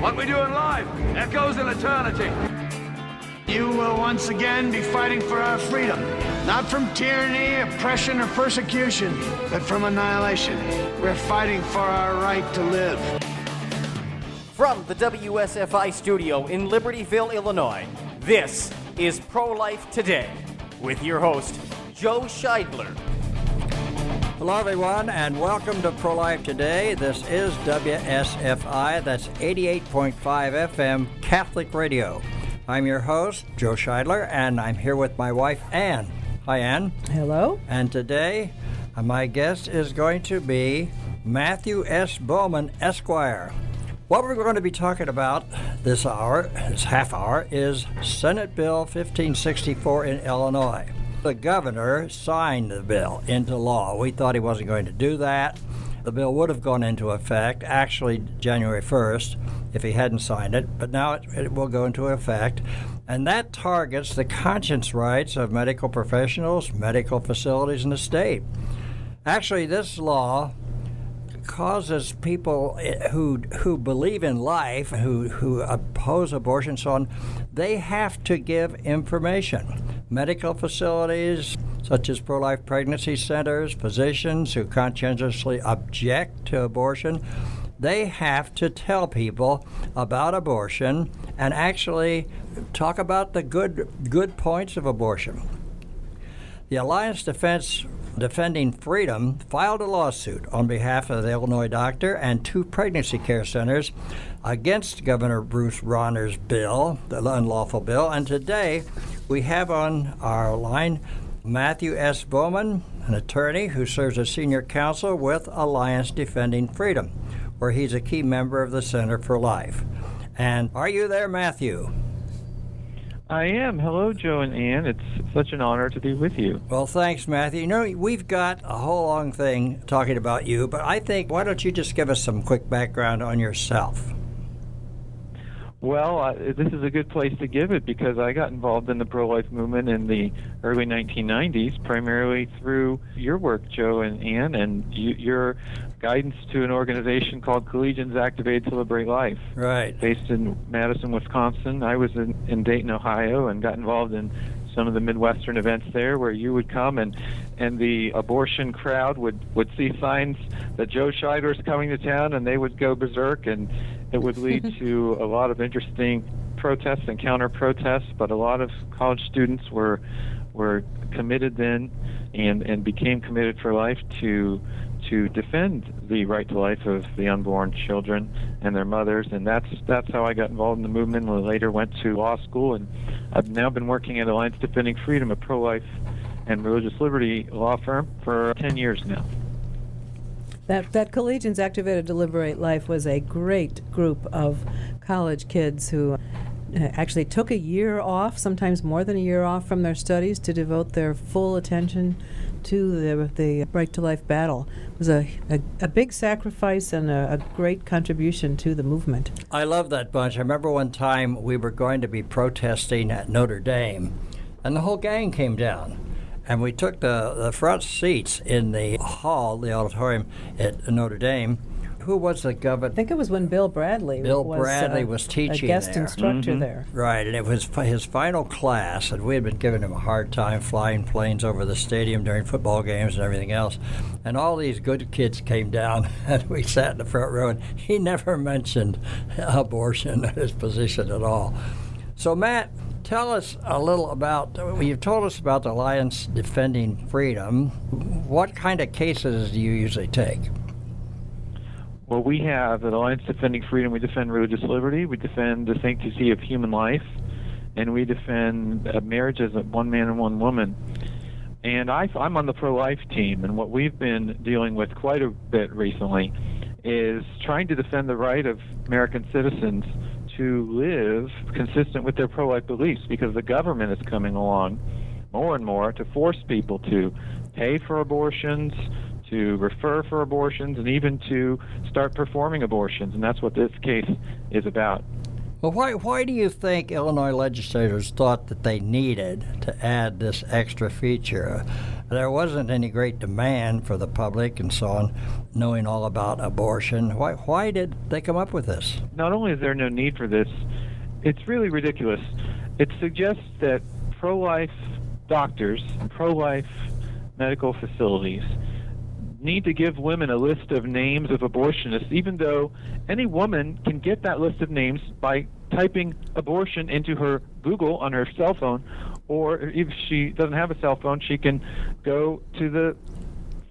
What we do in life echoes in eternity. You will once again be fighting for our freedom. Not from tyranny, oppression, or persecution, but from annihilation. We're fighting for our right to live. From the WSFI studio in Libertyville, Illinois, this is Pro Life Today with your host, Joe Scheidler. Hello, everyone, and welcome to Pro Life Today. This is WSFI, that's 88.5 FM Catholic Radio. I'm your host, Joe Scheidler, and I'm here with my wife, Ann. Hi, Ann. Hello. And today, uh, my guest is going to be Matthew S. Bowman, Esquire. What we're going to be talking about this hour, this half hour, is Senate Bill 1564 in Illinois. The governor signed the bill into law. We thought he wasn't going to do that. The bill would have gone into effect actually January 1st if he hadn't signed it, but now it, it will go into effect. And that targets the conscience rights of medical professionals, medical facilities in the state. Actually, this law causes people eh, who who believe in life, who who oppose abortion, so on, they have to give information. Medical facilities such as pro-life pregnancy centers, physicians who conscientiously object to abortion, they have to tell people about abortion and actually talk about the good good points of abortion. The Alliance Defense Defending Freedom filed a lawsuit on behalf of the Illinois doctor and two pregnancy care centers against Governor Bruce Rauner's bill, the unlawful bill. And today we have on our line Matthew S. Bowman, an attorney who serves as senior counsel with Alliance Defending Freedom, where he's a key member of the Center for Life. And are you there, Matthew? I am. Hello, Joe and Ann. It's such an honor to be with you. Well, thanks, Matthew. You know, we've got a whole long thing talking about you, but I think why don't you just give us some quick background on yourself? Well, uh, this is a good place to give it because I got involved in the pro-life movement in the early 1990s, primarily through your work, Joe and Ann, and you, your guidance to an organization called Collegians Activated to Liberate Life. Right. Based in Madison, Wisconsin. I was in, in Dayton, Ohio, and got involved in some of the Midwestern events there where you would come and and the abortion crowd would would see signs that Joe Scheidler is coming to town and they would go berserk and it would lead to a lot of interesting protests and counter protests but a lot of college students were were committed then and and became committed for life to to defend the right to life of the unborn children and their mothers, and that's that's how I got involved in the movement. And later went to law school, and I've now been working at Alliance Defending Freedom, a pro-life and religious liberty law firm, for 10 years now. That that Collegians Activated to Liberate Life was a great group of college kids who Uh, actually took a year off, sometimes more than a year off from their studies to devote their full attention to the, the Right to Life battle. It was a, a, a big sacrifice and a, a, great contribution to the movement. I love that bunch. I remember one time we were going to be protesting at Notre Dame, and the whole gang came down. And we took the, the front seats in the hall, the auditorium at Notre Dame, who was the governor? I think it was when Bill Bradley. Bill was, Bradley uh, was teaching a guest there. instructor mm-hmm. there. Right, and it was his final class, and we had been giving him a hard time flying planes over the stadium during football games and everything else. And all these good kids came down, and we sat in the front row, and he never mentioned abortion in his position at all. So, Matt, tell us a little about you've told us about the alliance defending freedom what kind of cases do you usually take well, we have at Alliance Defending Freedom, we defend religious liberty, we defend the sanctity of human life, and we defend uh, marriage as one man and one woman. And I, I'm on the pro life team, and what we've been dealing with quite a bit recently is trying to defend the right of American citizens to live consistent with their pro life beliefs because the government is coming along more and more to force people to pay for abortions, to refer for abortions and even to start performing abortions, and that's what this case is about. Well, why, why do you think Illinois legislators thought that they needed to add this extra feature? There wasn't any great demand for the public and so on knowing all about abortion. Why, why did they come up with this? Not only is there no need for this, it's really ridiculous. It suggests that pro life doctors, pro life medical facilities, need to give women a list of names of abortionists, even though any woman can get that list of names by typing abortion into her Google on her cell phone, or if she doesn't have a cell phone, she can go to the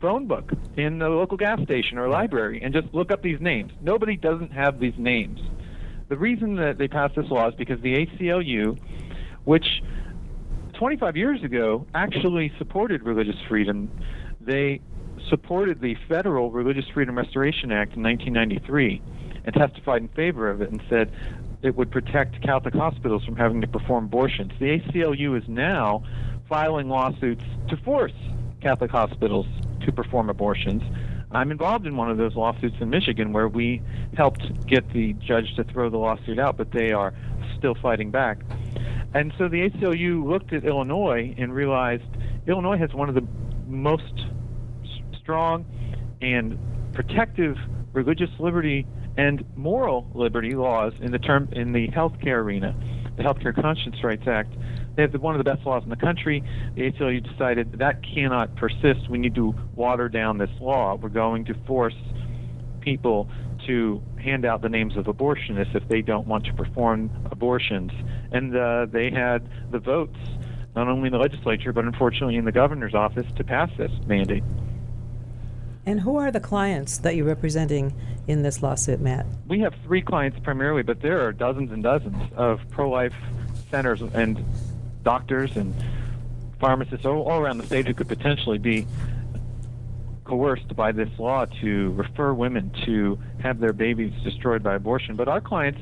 phone book in the local gas station or library and just look up these names. Nobody doesn't have these names. The reason that they passed this law is because the ACLU, which 25 years ago actually supported religious freedom, they supported the Federal Religious Freedom Restoration Act in 1993 and testified in favor of it and said it would protect Catholic hospitals from having to perform abortions. The ACLU is now filing lawsuits to force Catholic hospitals to perform abortions. I'm involved in one of those lawsuits in Michigan where we helped get the judge to throw the lawsuit out, but they are still fighting back. And so the ACLU looked at Illinois and realized Illinois has one of the most strong and protective religious liberty and moral liberty laws in the term in the healthcare arena, the Healthcare Conscience Rights Act. They have one of the best laws in the country. The ACLU decided that cannot persist. We need to water down this law. We're going to force people to hand out the names of abortionists if they don't want to perform abortions. And uh, they had the votes, not only in the legislature, but unfortunately in the governor's office, to pass this mandate. And who are the clients that you're representing in this lawsuit, Matt? We have three clients primarily, but there are dozens and dozens of pro life centers and doctors and pharmacists all, around the state who could potentially be coerced by this law to refer women to have their babies destroyed by abortion. But our clients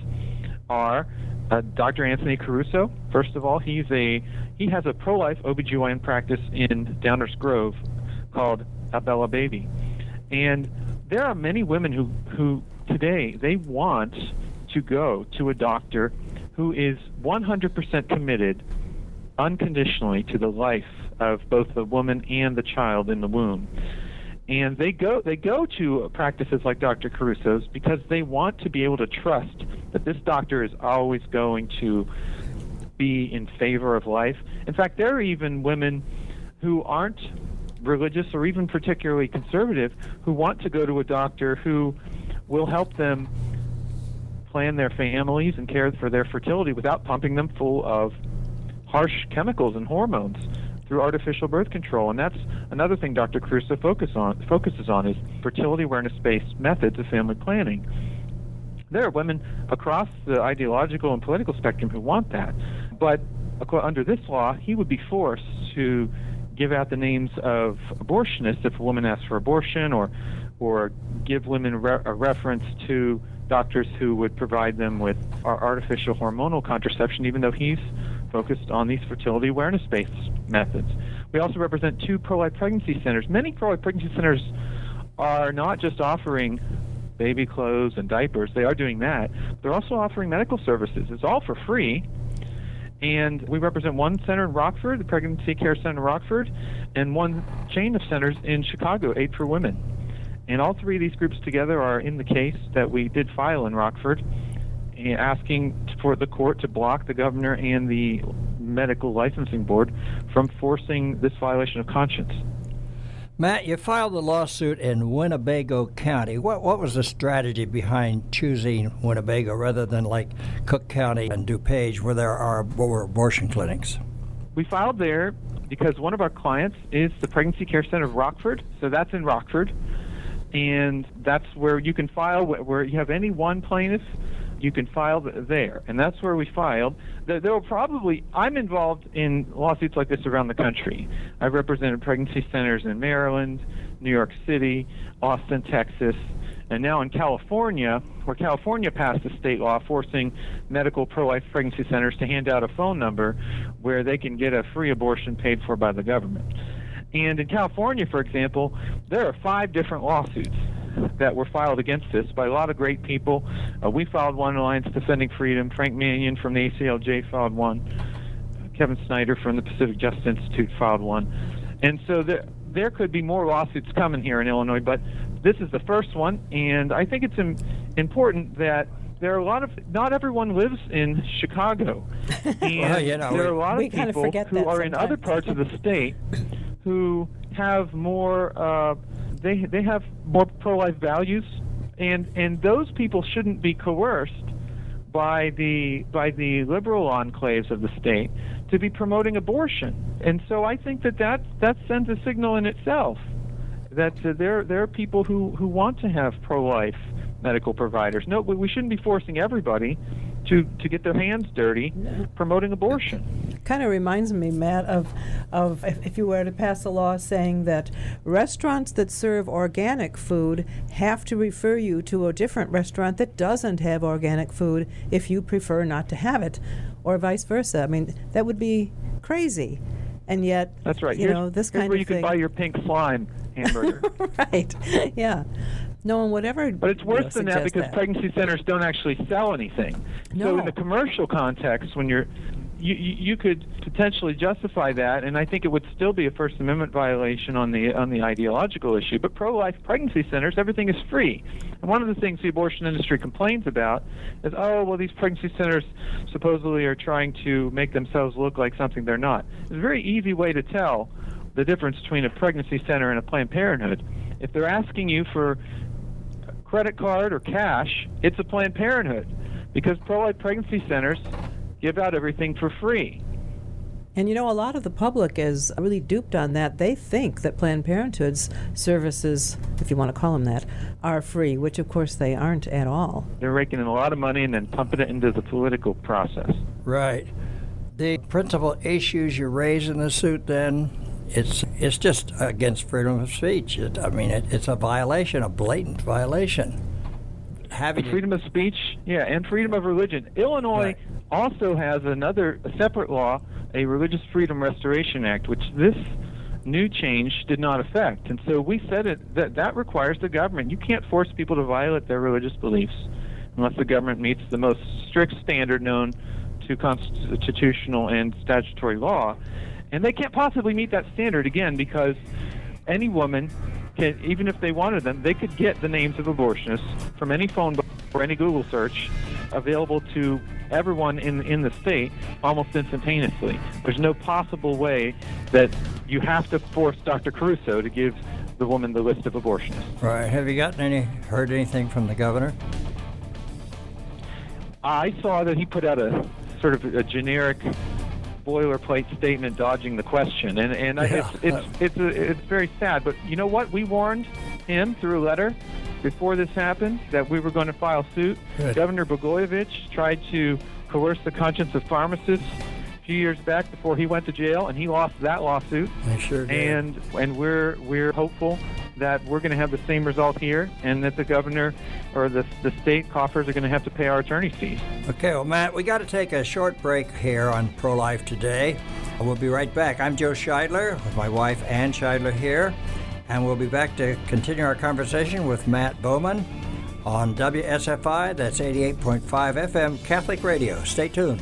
are uh, Dr. Anthony Caruso. First of all, he's a he has a pro-life OBGYN practice in Downers Grove called Abella Baby. And there are many women who, who today they want to go to a doctor who is 100% committed unconditionally to the life of both the woman and the child in the womb. And they go they go to practices like Dr. Caruso's because they want to be able to trust that this doctor is always going to be in favor of life. In fact, there are even women who aren't religious or even particularly conservative who want to go to a doctor who will help them plan their families and care for their fertility without pumping them full of harsh chemicals and hormones through artificial birth control. And that's another thing Dr. Caruso focus on, focuses on is fertility awareness-based methods of family planning. There are women across the ideological and political spectrum who want that. But under this law, he would be forced to give out the names of abortionists if a woman asks for abortion or or give women re- a reference to doctors who would provide them with artificial hormonal contraception, even though he's focused on these fertility awareness based methods. We also represent two pro life pregnancy centers. Many pro life pregnancy centers are not just offering baby clothes and diapers, they are doing that. They're also offering medical services. It's all for free and we represent one center in Rockford, the Pregnancy Care Center in Rockford, and one chain of centers in Chicago, Aid for Women. And all three of these groups together are in the case that we did file in Rockford, eh, asking for the court to block the governor and the medical licensing board from forcing this violation of conscience. Matt, you filed the lawsuit in Winnebago County. What what was the strategy behind choosing Winnebago rather than like Cook County and DuPage, where there are were abortion clinics? We filed there because one of our clients is the Pregnancy Care Center of Rockford, so that's in Rockford, and that's where you can file where you have any one plaintiff you can file there, and that's where we filed. There, there will probably I'm involved in lawsuits like this around the country. I've represented pregnancy centers in Maryland, New York City, Austin, Texas, and now in California, where California passed a state law forcing medical pro-life pregnancy centers to hand out a phone number where they can get a free abortion paid for by the government. And in California, for example, there are five different lawsuits that were filed against this by a lot of great people Uh, we filed one, Alliance Defending Freedom. Frank Manion from the ACLJ filed one. Kevin Snider from the Pacific Justice Institute filed one. And so there, there could be more lawsuits coming here in Illinois, but this is the first one, and I think it's Im- important that there are a lot of not everyone lives in Chicago, and Well, you know, there are a lot of people who are in other parts of the state who have more uh, they they have more pro-life values, and and those people shouldn't be coerced by the by the liberal enclaves of the state to be promoting abortion. And so I think that that, that sends a signal in itself that uh, there there are people who, who want to have pro-life medical providers. No, we we shouldn't be forcing everybody to, to get their hands dirty promoting abortion. Kind of reminds me, Matt, of of if, if you were to pass a law saying that restaurants that serve organic food have to refer you to a different restaurant that doesn't have organic food if you prefer not to have it, or vice versa. I mean, that would be crazy. And yet, That's right. You here's, know, this kind of thing. here's where of you thing. can buy your pink slime hamburger. right. Yeah. No one would ever. But it's you worse know, than that because that. pregnancy centers don't actually sell anything. No. So in the commercial context, when you're you, you could potentially justify that, and I think it would still be a First Amendment violation on the on the ideological issue. But pro-life pregnancy centers, everything is free. And one of the things the abortion industry complains about is, oh, well, these pregnancy centers supposedly are trying to make themselves look like something they're not. It's a very easy way to tell the difference between a pregnancy center and a Planned Parenthood. If they're asking you for credit card or cash, it's a Planned Parenthood because pro-life pregnancy centers give out everything for free. And you know, a lot of the public is really duped on that. They think that Planned Parenthood's services, if you want to call them that, are free, which of course they aren't at all. They're raking in a lot of money and then pumping it into the political process. Right. The principal issues you raise in the suit, then, it's it's just against freedom of speech. It, I mean, it, it's a violation, a blatant violation. Having Freedom of speech, yeah, and freedom of religion. Illinois Right. also has another a separate law, a Religious Freedom Restoration Act, which this new change did not affect. And so we said it that that requires the government. You can't force people to violate their religious beliefs unless the government meets the most strict standard known to constitutional and statutory law. And they can't possibly meet that standard again because any woman can, even if they wanted them, they could get the names of abortionists from any phone book or any Google search available to everyone in in the state almost instantaneously. There's no possible way that you have to force Dr. Caruso to give the woman the list of abortionists. right. Have you gotten any heard anything from the governor? I saw that he put out a sort of a generic boilerplate statement dodging the question, and and Yeah. it's it's it's a, it's very sad. But you know what? We warned him through a letter before this happened that we were going to file suit. Good. Governor Blagojevich tried to coerce the conscience of pharmacists a few years back before he went to jail, and he lost that lawsuit. I sure did. And and we're we're hopeful that we're going to have the same result here, and that the governor or the the state coffers are going to have to pay our attorney fees. Okay, well, Matt, we got to take a short break here on Pro Life today. We'll be right back. I'm Joe Scheidler with my wife Ann Scheidler here, and we'll be back to continue our conversation with Matt Bowman on WSFI. That's 88.5 FM Catholic Radio. Stay tuned.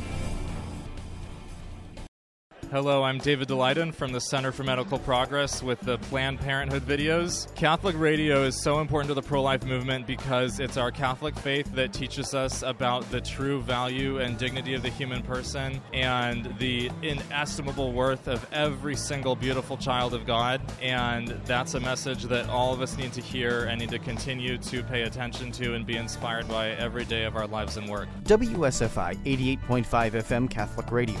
Hello, I'm David Daleiden from the Center for Medical Progress with the Planned Parenthood videos. Catholic radio is so important to the pro life movement because it's our Catholic faith that teaches us about the true value and dignity of the human person and the inestimable worth of every single beautiful child of God. And that's a message that all of us need to hear and need to continue to pay attention to and be inspired by every day of our lives and work. WSFI 88.5 FM Catholic Radio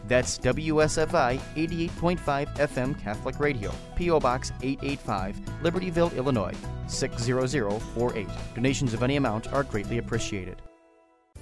That's WSFI 88.5 FM Catholic Radio, P.O. Box 885, Libertyville, Illinois 60048. Donations of any amount are greatly appreciated.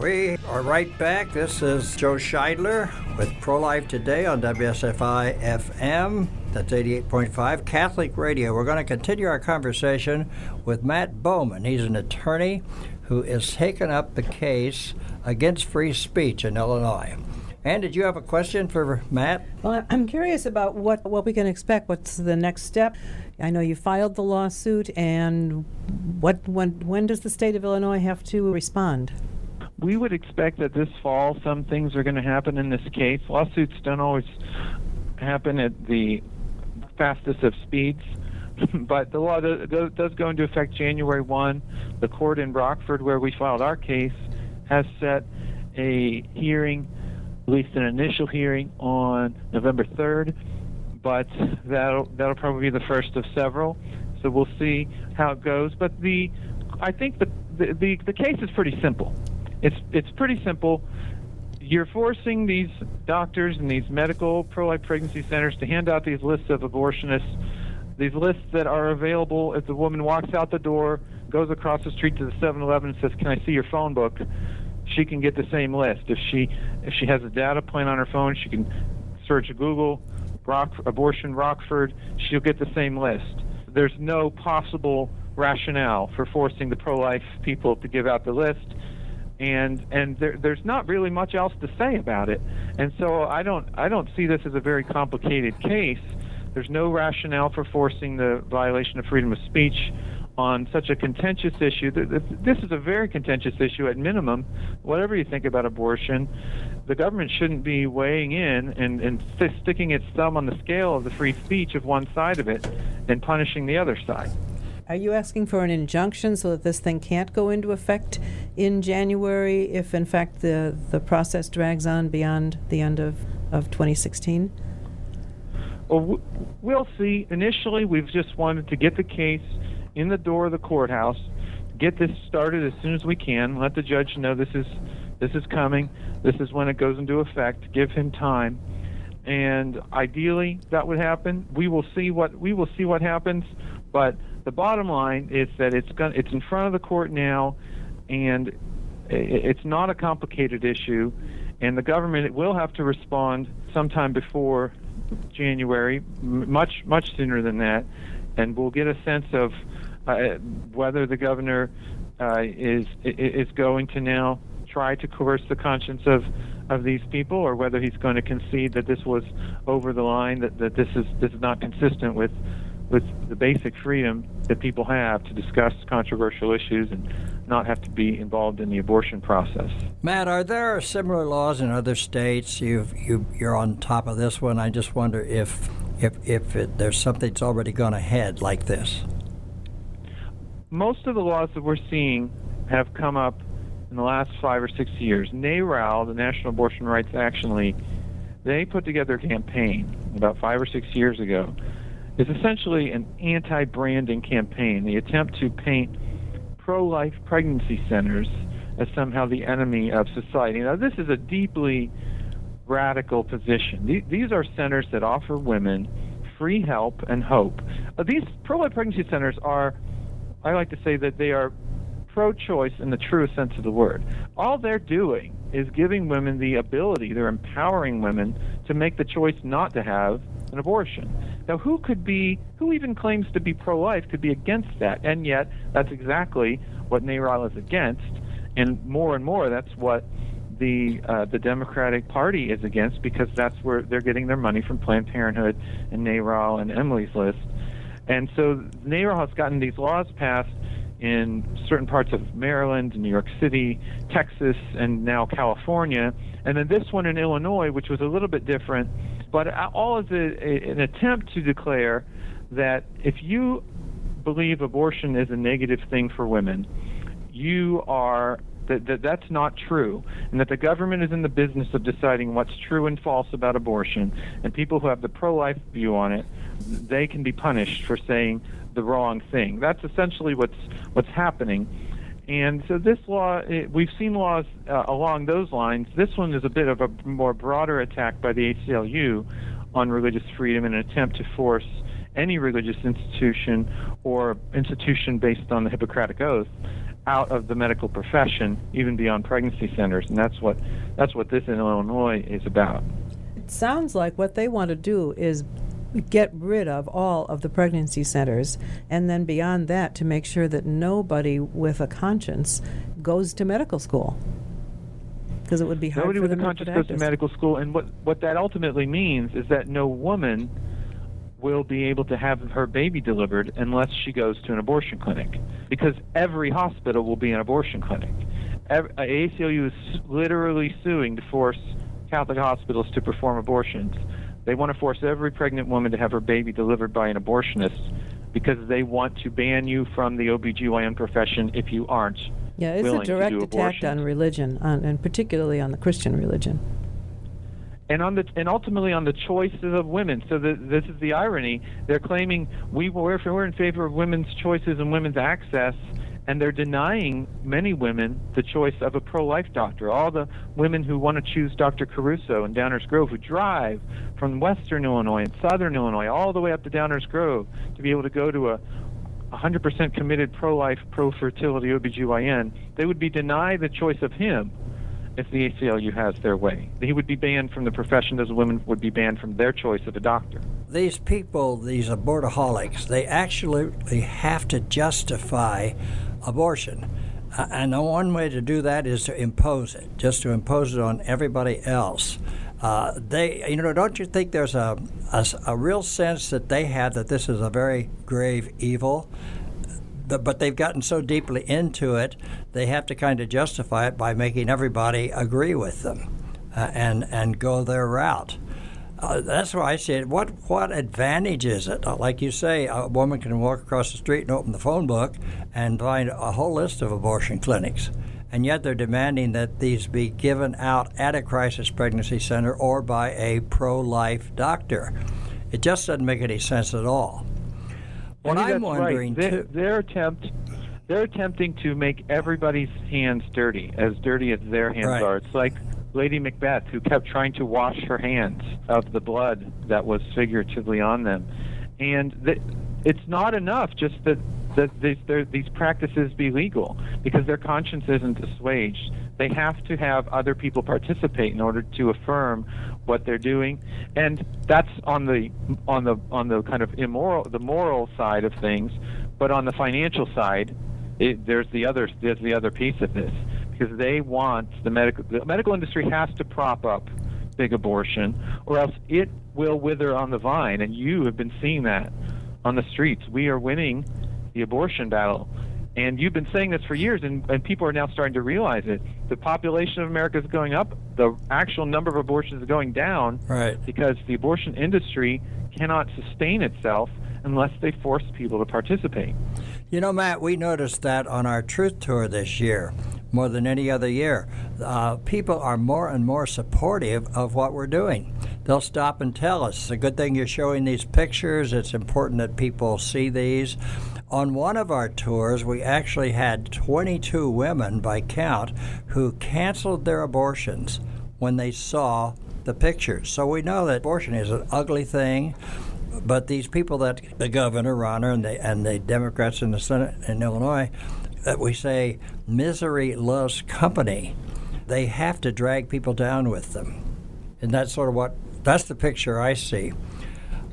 We are right back. This is Joe Scheidler with Pro Life Today on WSFI FM. That's 88.5 Catholic Radio. We're going to continue our conversation with Matt Bowman. He's an attorney who has taken up the case against free speech in Illinois. And did you have a question for Matt? Well, I'm curious about what, what we can expect. What's the next step? I know you filed the lawsuit, and what when when does the state of Illinois have to respond? We would expect that this fall some things are going to happen in this case. Lawsuits don't always happen at the fastest of speeds, but the law does, does go into effect January 1. The court in Rockford, where we filed our case, has set a hearing, at least an initial hearing, on November 3rd, but that'll that'll probably be the first of several. So we'll see how it goes. But the I think the the, the, the case is pretty simple. It's it's pretty simple. You're forcing these doctors and these medical pro-life pregnancy centers to hand out these lists of abortionists, these lists that are available if the woman walks out the door, goes across the street to the 7-Eleven and says, "Can I see your phone book?" She can get the same list. If she if she has a data plan on her phone, she can search Google Rock, abortion Rockford. She'll get the same list. There's no possible rationale for forcing the pro-life people to give out the list and and there, there's not really much else to say about it. And so I don't I don't see this as a very complicated case. There's no rationale for forcing the violation of freedom of speech on such a contentious issue. This is a very contentious issue at minimum. Whatever you think about abortion, the government shouldn't be weighing in and, and sticking its thumb on the scale of the free speech of one side of it and punishing the other side. Are you asking for an injunction so that this thing can't go into effect in January if, in fact, the, the process drags on beyond the end of, of 2016? Well, we'll see. Initially, we've just wanted to get the case in the door of the courthouse, get this started as soon as we can, let the judge know this is this is coming, this is when it goes into effect, give him time, and ideally that would happen. We will see what we will see what happens, but the bottom line is that it's going it's in front of the court now, and it's not a complicated issue, and the government will have to respond sometime before January, much much sooner than that, and we'll get a sense of uh, whether the governor uh, is is going to now try to coerce the conscience of of these people, or whether he's going to concede that this was over the line, that, that this is this is not consistent with with the basic freedom that people have to discuss controversial issues and not have to be involved in the abortion process. Matt, are there similar laws in other states? You've, you you're on top of this one. I just wonder if if if it, there's something that's already gone ahead like this. Most of the laws that we're seeing have come up in the last five or six years. NARAL, the National Abortion Rights Action League, they put together a campaign about five or six years ago is essentially an anti branding campaign, the attempt to paint pro life pregnancy centers as somehow the enemy of society. Now, this is a deeply radical position. These are centers that offer women free help and hope. Uh, these pro life pregnancy centers are, I like to say that they are pro choice in the truest sense of the word. All they're doing is giving women the ability, they're empowering women to make the choice not to have an abortion. Now, who could be, who even claims to be pro life could be against that? And yet, that's exactly what NARAL is against. and more and more that's what the uh, the Democratic Party is against because that's where they're getting their money from Planned Parenthood and NARAL and Emily's List. And so NARAL has gotten these laws passed in certain parts of Maryland, New York City, Texas, and now California. And then this one in Illinois, which was a little bit different, but all is a, an attempt to declare that if you believe abortion is a negative thing for women, you are that, that that's not true, and that the government is in the business of deciding what's true and false about abortion, and people who have the pro-life view on it, they can be punished for saying the wrong thing. That's essentially what's what's happening. And so this law, it, we've seen laws uh, along those lines. This one is a bit of a more broader attack by the ACLU on religious freedom in an attempt to force any religious institution or institution based on the Hippocratic Oath out of the medical profession, even beyond pregnancy centers, and that's what that's what this in Illinois is about. It sounds like what they want to do is get rid of all of the pregnancy centers, and then beyond that, to make sure that nobody with a conscience goes to medical school. Because it would be hard Nobody for with a conscience to goes to medical school, and what what that ultimately means is that no woman will be able to have her baby delivered unless she goes to an abortion clinic, because every hospital will be an abortion clinic. Every, ACLU is literally suing to force Catholic hospitals to perform abortions. They want to force every pregnant woman to have her baby delivered by an abortionist because they want to ban you from the OBGYN profession if you aren't Yeah, it's a direct attack abortions. on religion, on, and particularly on the Christian religion. and on the and ultimately on the choices of women. So the, this is the irony. They're claiming we we're, we're in favor of women's choices and women's access, and they're denying many women the choice of a pro-life doctor. All the women who want to choose Dr. Caruso in Downers Grove, who drive from Western Illinois and Southern Illinois all the way up to Downers Grove to be able to go to a 100% committed pro-life, pro-fertility OBGYN, they would be denied the choice of him if the ACLU has their way. He would be banned from the profession as women would be banned from their choice of a doctor. These people, these abortaholics, they actually have to justify abortion. Uh, and the one way to do that is to impose it, just to impose it on everybody else. Uh, they, you know, don't you think there's a, a, a real sense that they have that this is a very grave evil? but they've gotten so deeply into it, they have to kind of justify it by making everybody agree with them uh, and and go their route. Uh, that's why I said, what what advantage is it? Uh, Like you say, a woman can walk across the street and open the phone book and find a whole list of abortion clinics, and yet they're demanding that these be given out at a crisis pregnancy center or by a pro-life doctor. It just doesn't make any sense at all. What I'm wondering right. Too. Their attempt, they're attempting to make everybody's hands dirty, as dirty as their hands Right. are. It's like Lady Macbeth, who kept trying to wash her hands of the blood that was figuratively on them, and that it's not enough just that that these, these practices be legal because their conscience isn't assuaged. They have to have other people participate in order to affirm what they're doing, and that's on the on the on the kind of immoral, the moral side of things. But on the financial side, it, there's the other there's the other piece of this because they want the medical the medical industry has to prop up big abortion or else it will wither on the vine. And you have been seeing that on the streets. We are winning the abortion battle. And you've been saying this for years and, and people are now starting to realize it. The population of america is going up. The actual number of abortions is going down Right. because the abortion industry cannot sustain itself unless they force people to participate. You know, Matt, we noticed that on our Truth Tour this year, more than any other year. Uh, people are more and more supportive of what we're doing. They'll stop and tell us. It's a good thing you're showing these pictures. It's important that people see these. On one of our tours, we actually had 22 women by count who canceled their abortions when they saw the pictures. So we know that abortion is an ugly thing. But these people that the governor, Rauner, and the, and the Democrats in the Senate in Illinois, that we say misery loves company, they have to drag people down with them. And that's sort of what, that's the picture I see.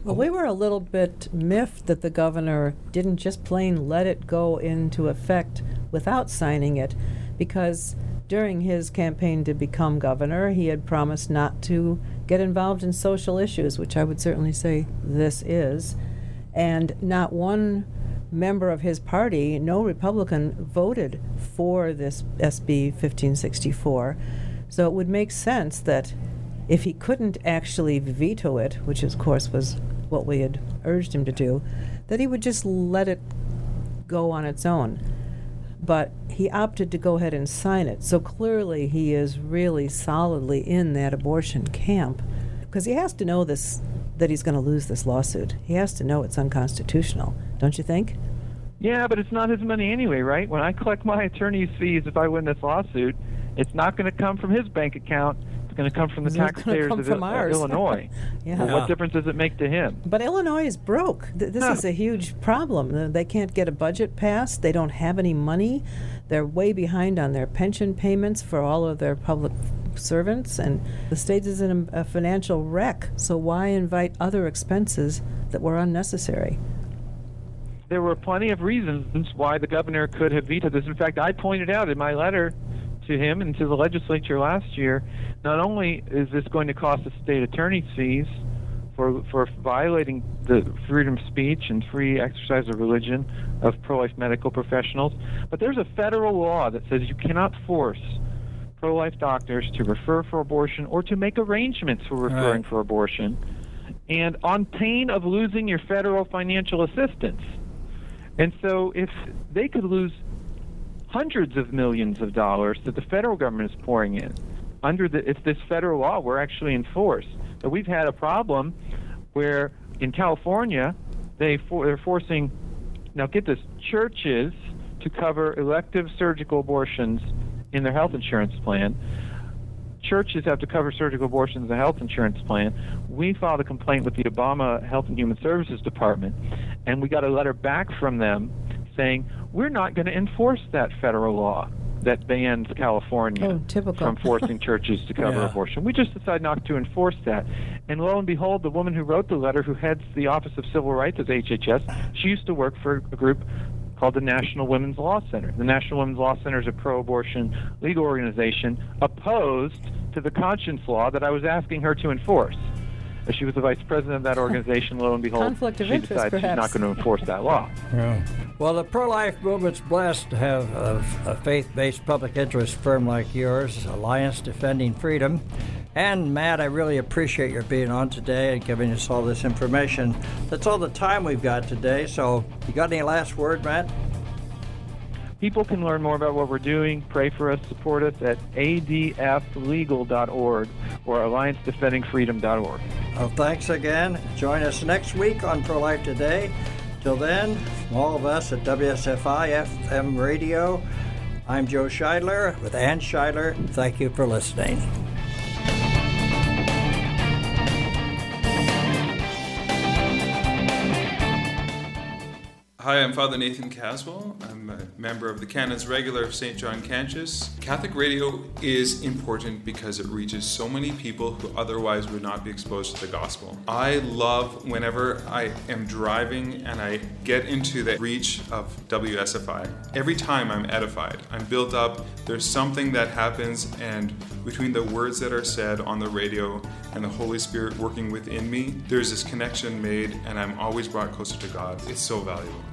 Well, we were a little bit miffed that the governor didn't just plain let it go into effect without signing it, because during his campaign to become governor, he had promised not to get involved in social issues, which I would certainly say this is. And not one member of his party, no Republican, voted for this SB 1564. So it would make sense that if he couldn't actually veto it, which of course was what we had urged him to do, that he would just let it go on its own. But he opted to go ahead and sign it. So clearly he is really solidly in that abortion camp because he has to know this that he's going to lose this lawsuit. He has to know it's unconstitutional, don't you think? Yeah, but it's not his money anyway, right? When I collect my attorney's fees if I win this lawsuit, it's not going to come from his bank account. It's going to come from the It's taxpayers come of from Il-. Illinois. Yeah. Well, what difference does it make to him? But Illinois is broke. Th- This Huh. is a huge problem. They can't get a budget passed. They don't have any money. They're way behind on their pension payments for all of their public servants, and the state is in a, a financial wreck. So why invite other expenses that were unnecessary? There were plenty of reasons why the governor could have vetoed this. In fact, I pointed out in my letter to him and to the legislature last year, not only is this going to cost the state attorney's fees for for violating the freedom of speech and free exercise of religion of pro-life medical professionals, but there's a federal law that says you cannot force pro-life doctors to refer for abortion or to make arrangements for referring Right. for abortion, and on pain of losing your federal financial assistance. And so, if they could lose hundreds of millions of dollars that the federal government is pouring in under the if this federal law were actually enforced, but we've had a problem where in California they for, they're forcing now get this churches to cover elective surgical abortions in their health insurance plan. Churches have to cover surgical abortions in the health insurance plan. We filed a complaint with the Obama Health and Human Services Department, and we got a letter back from them saying we're not going to enforce that federal law that bans California Oh, from forcing churches to cover Yeah. abortion. We just decided not to enforce that. And lo and behold, the woman who wrote the letter, who heads the Office of Civil Rights at HHS, she used to work for a group called the National Women's Law Center. The National Women's Law Center is a pro-abortion legal organization opposed to the conscience law that I was asking her to enforce. As She was the vice president of that organization. Lo and behold, Conflict of she interest, decides she's not going to enforce that law. Yeah. Well, the pro life movement's blessed to have a, a faith based public interest firm like yours, Alliance Defending Freedom. And Matt, I really appreciate your being on today and giving us all this information. That's all the time we've got today. So, you got any last word, Matt? People can learn more about what we're doing, pray for us, support us at adflegal.org or alliancedefendingfreedom.org. Well, thanks again. Join us next week on Pro Life Today. Till then, from all of us at WSFI FM Radio, I'm Joe Scheidler with Ann Scheidler. Thank you for listening. Hi, I'm Father Nathan Caswell. I'm a member of the Canons Regular of St. John Cantius. Catholic radio is important because it reaches so many people who otherwise would not be exposed to the gospel. I love whenever I am driving and I get into the reach of WSFI. Every time I'm edified, I'm built up. There's something that happens, and between the words that are said on the radio and the Holy Spirit working within me, there's this connection made, and I'm always brought closer to God. It's so valuable.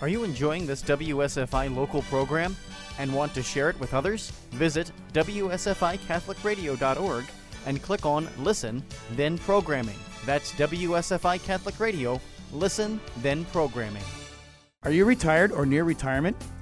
Are you enjoying this WSFI local program and want to share it with others? Visit WSFICatholicRadio.org and click on Listen, then Programming. That's WSFI Catholic Radio. Listen, then Programming. Are you retired or near retirement?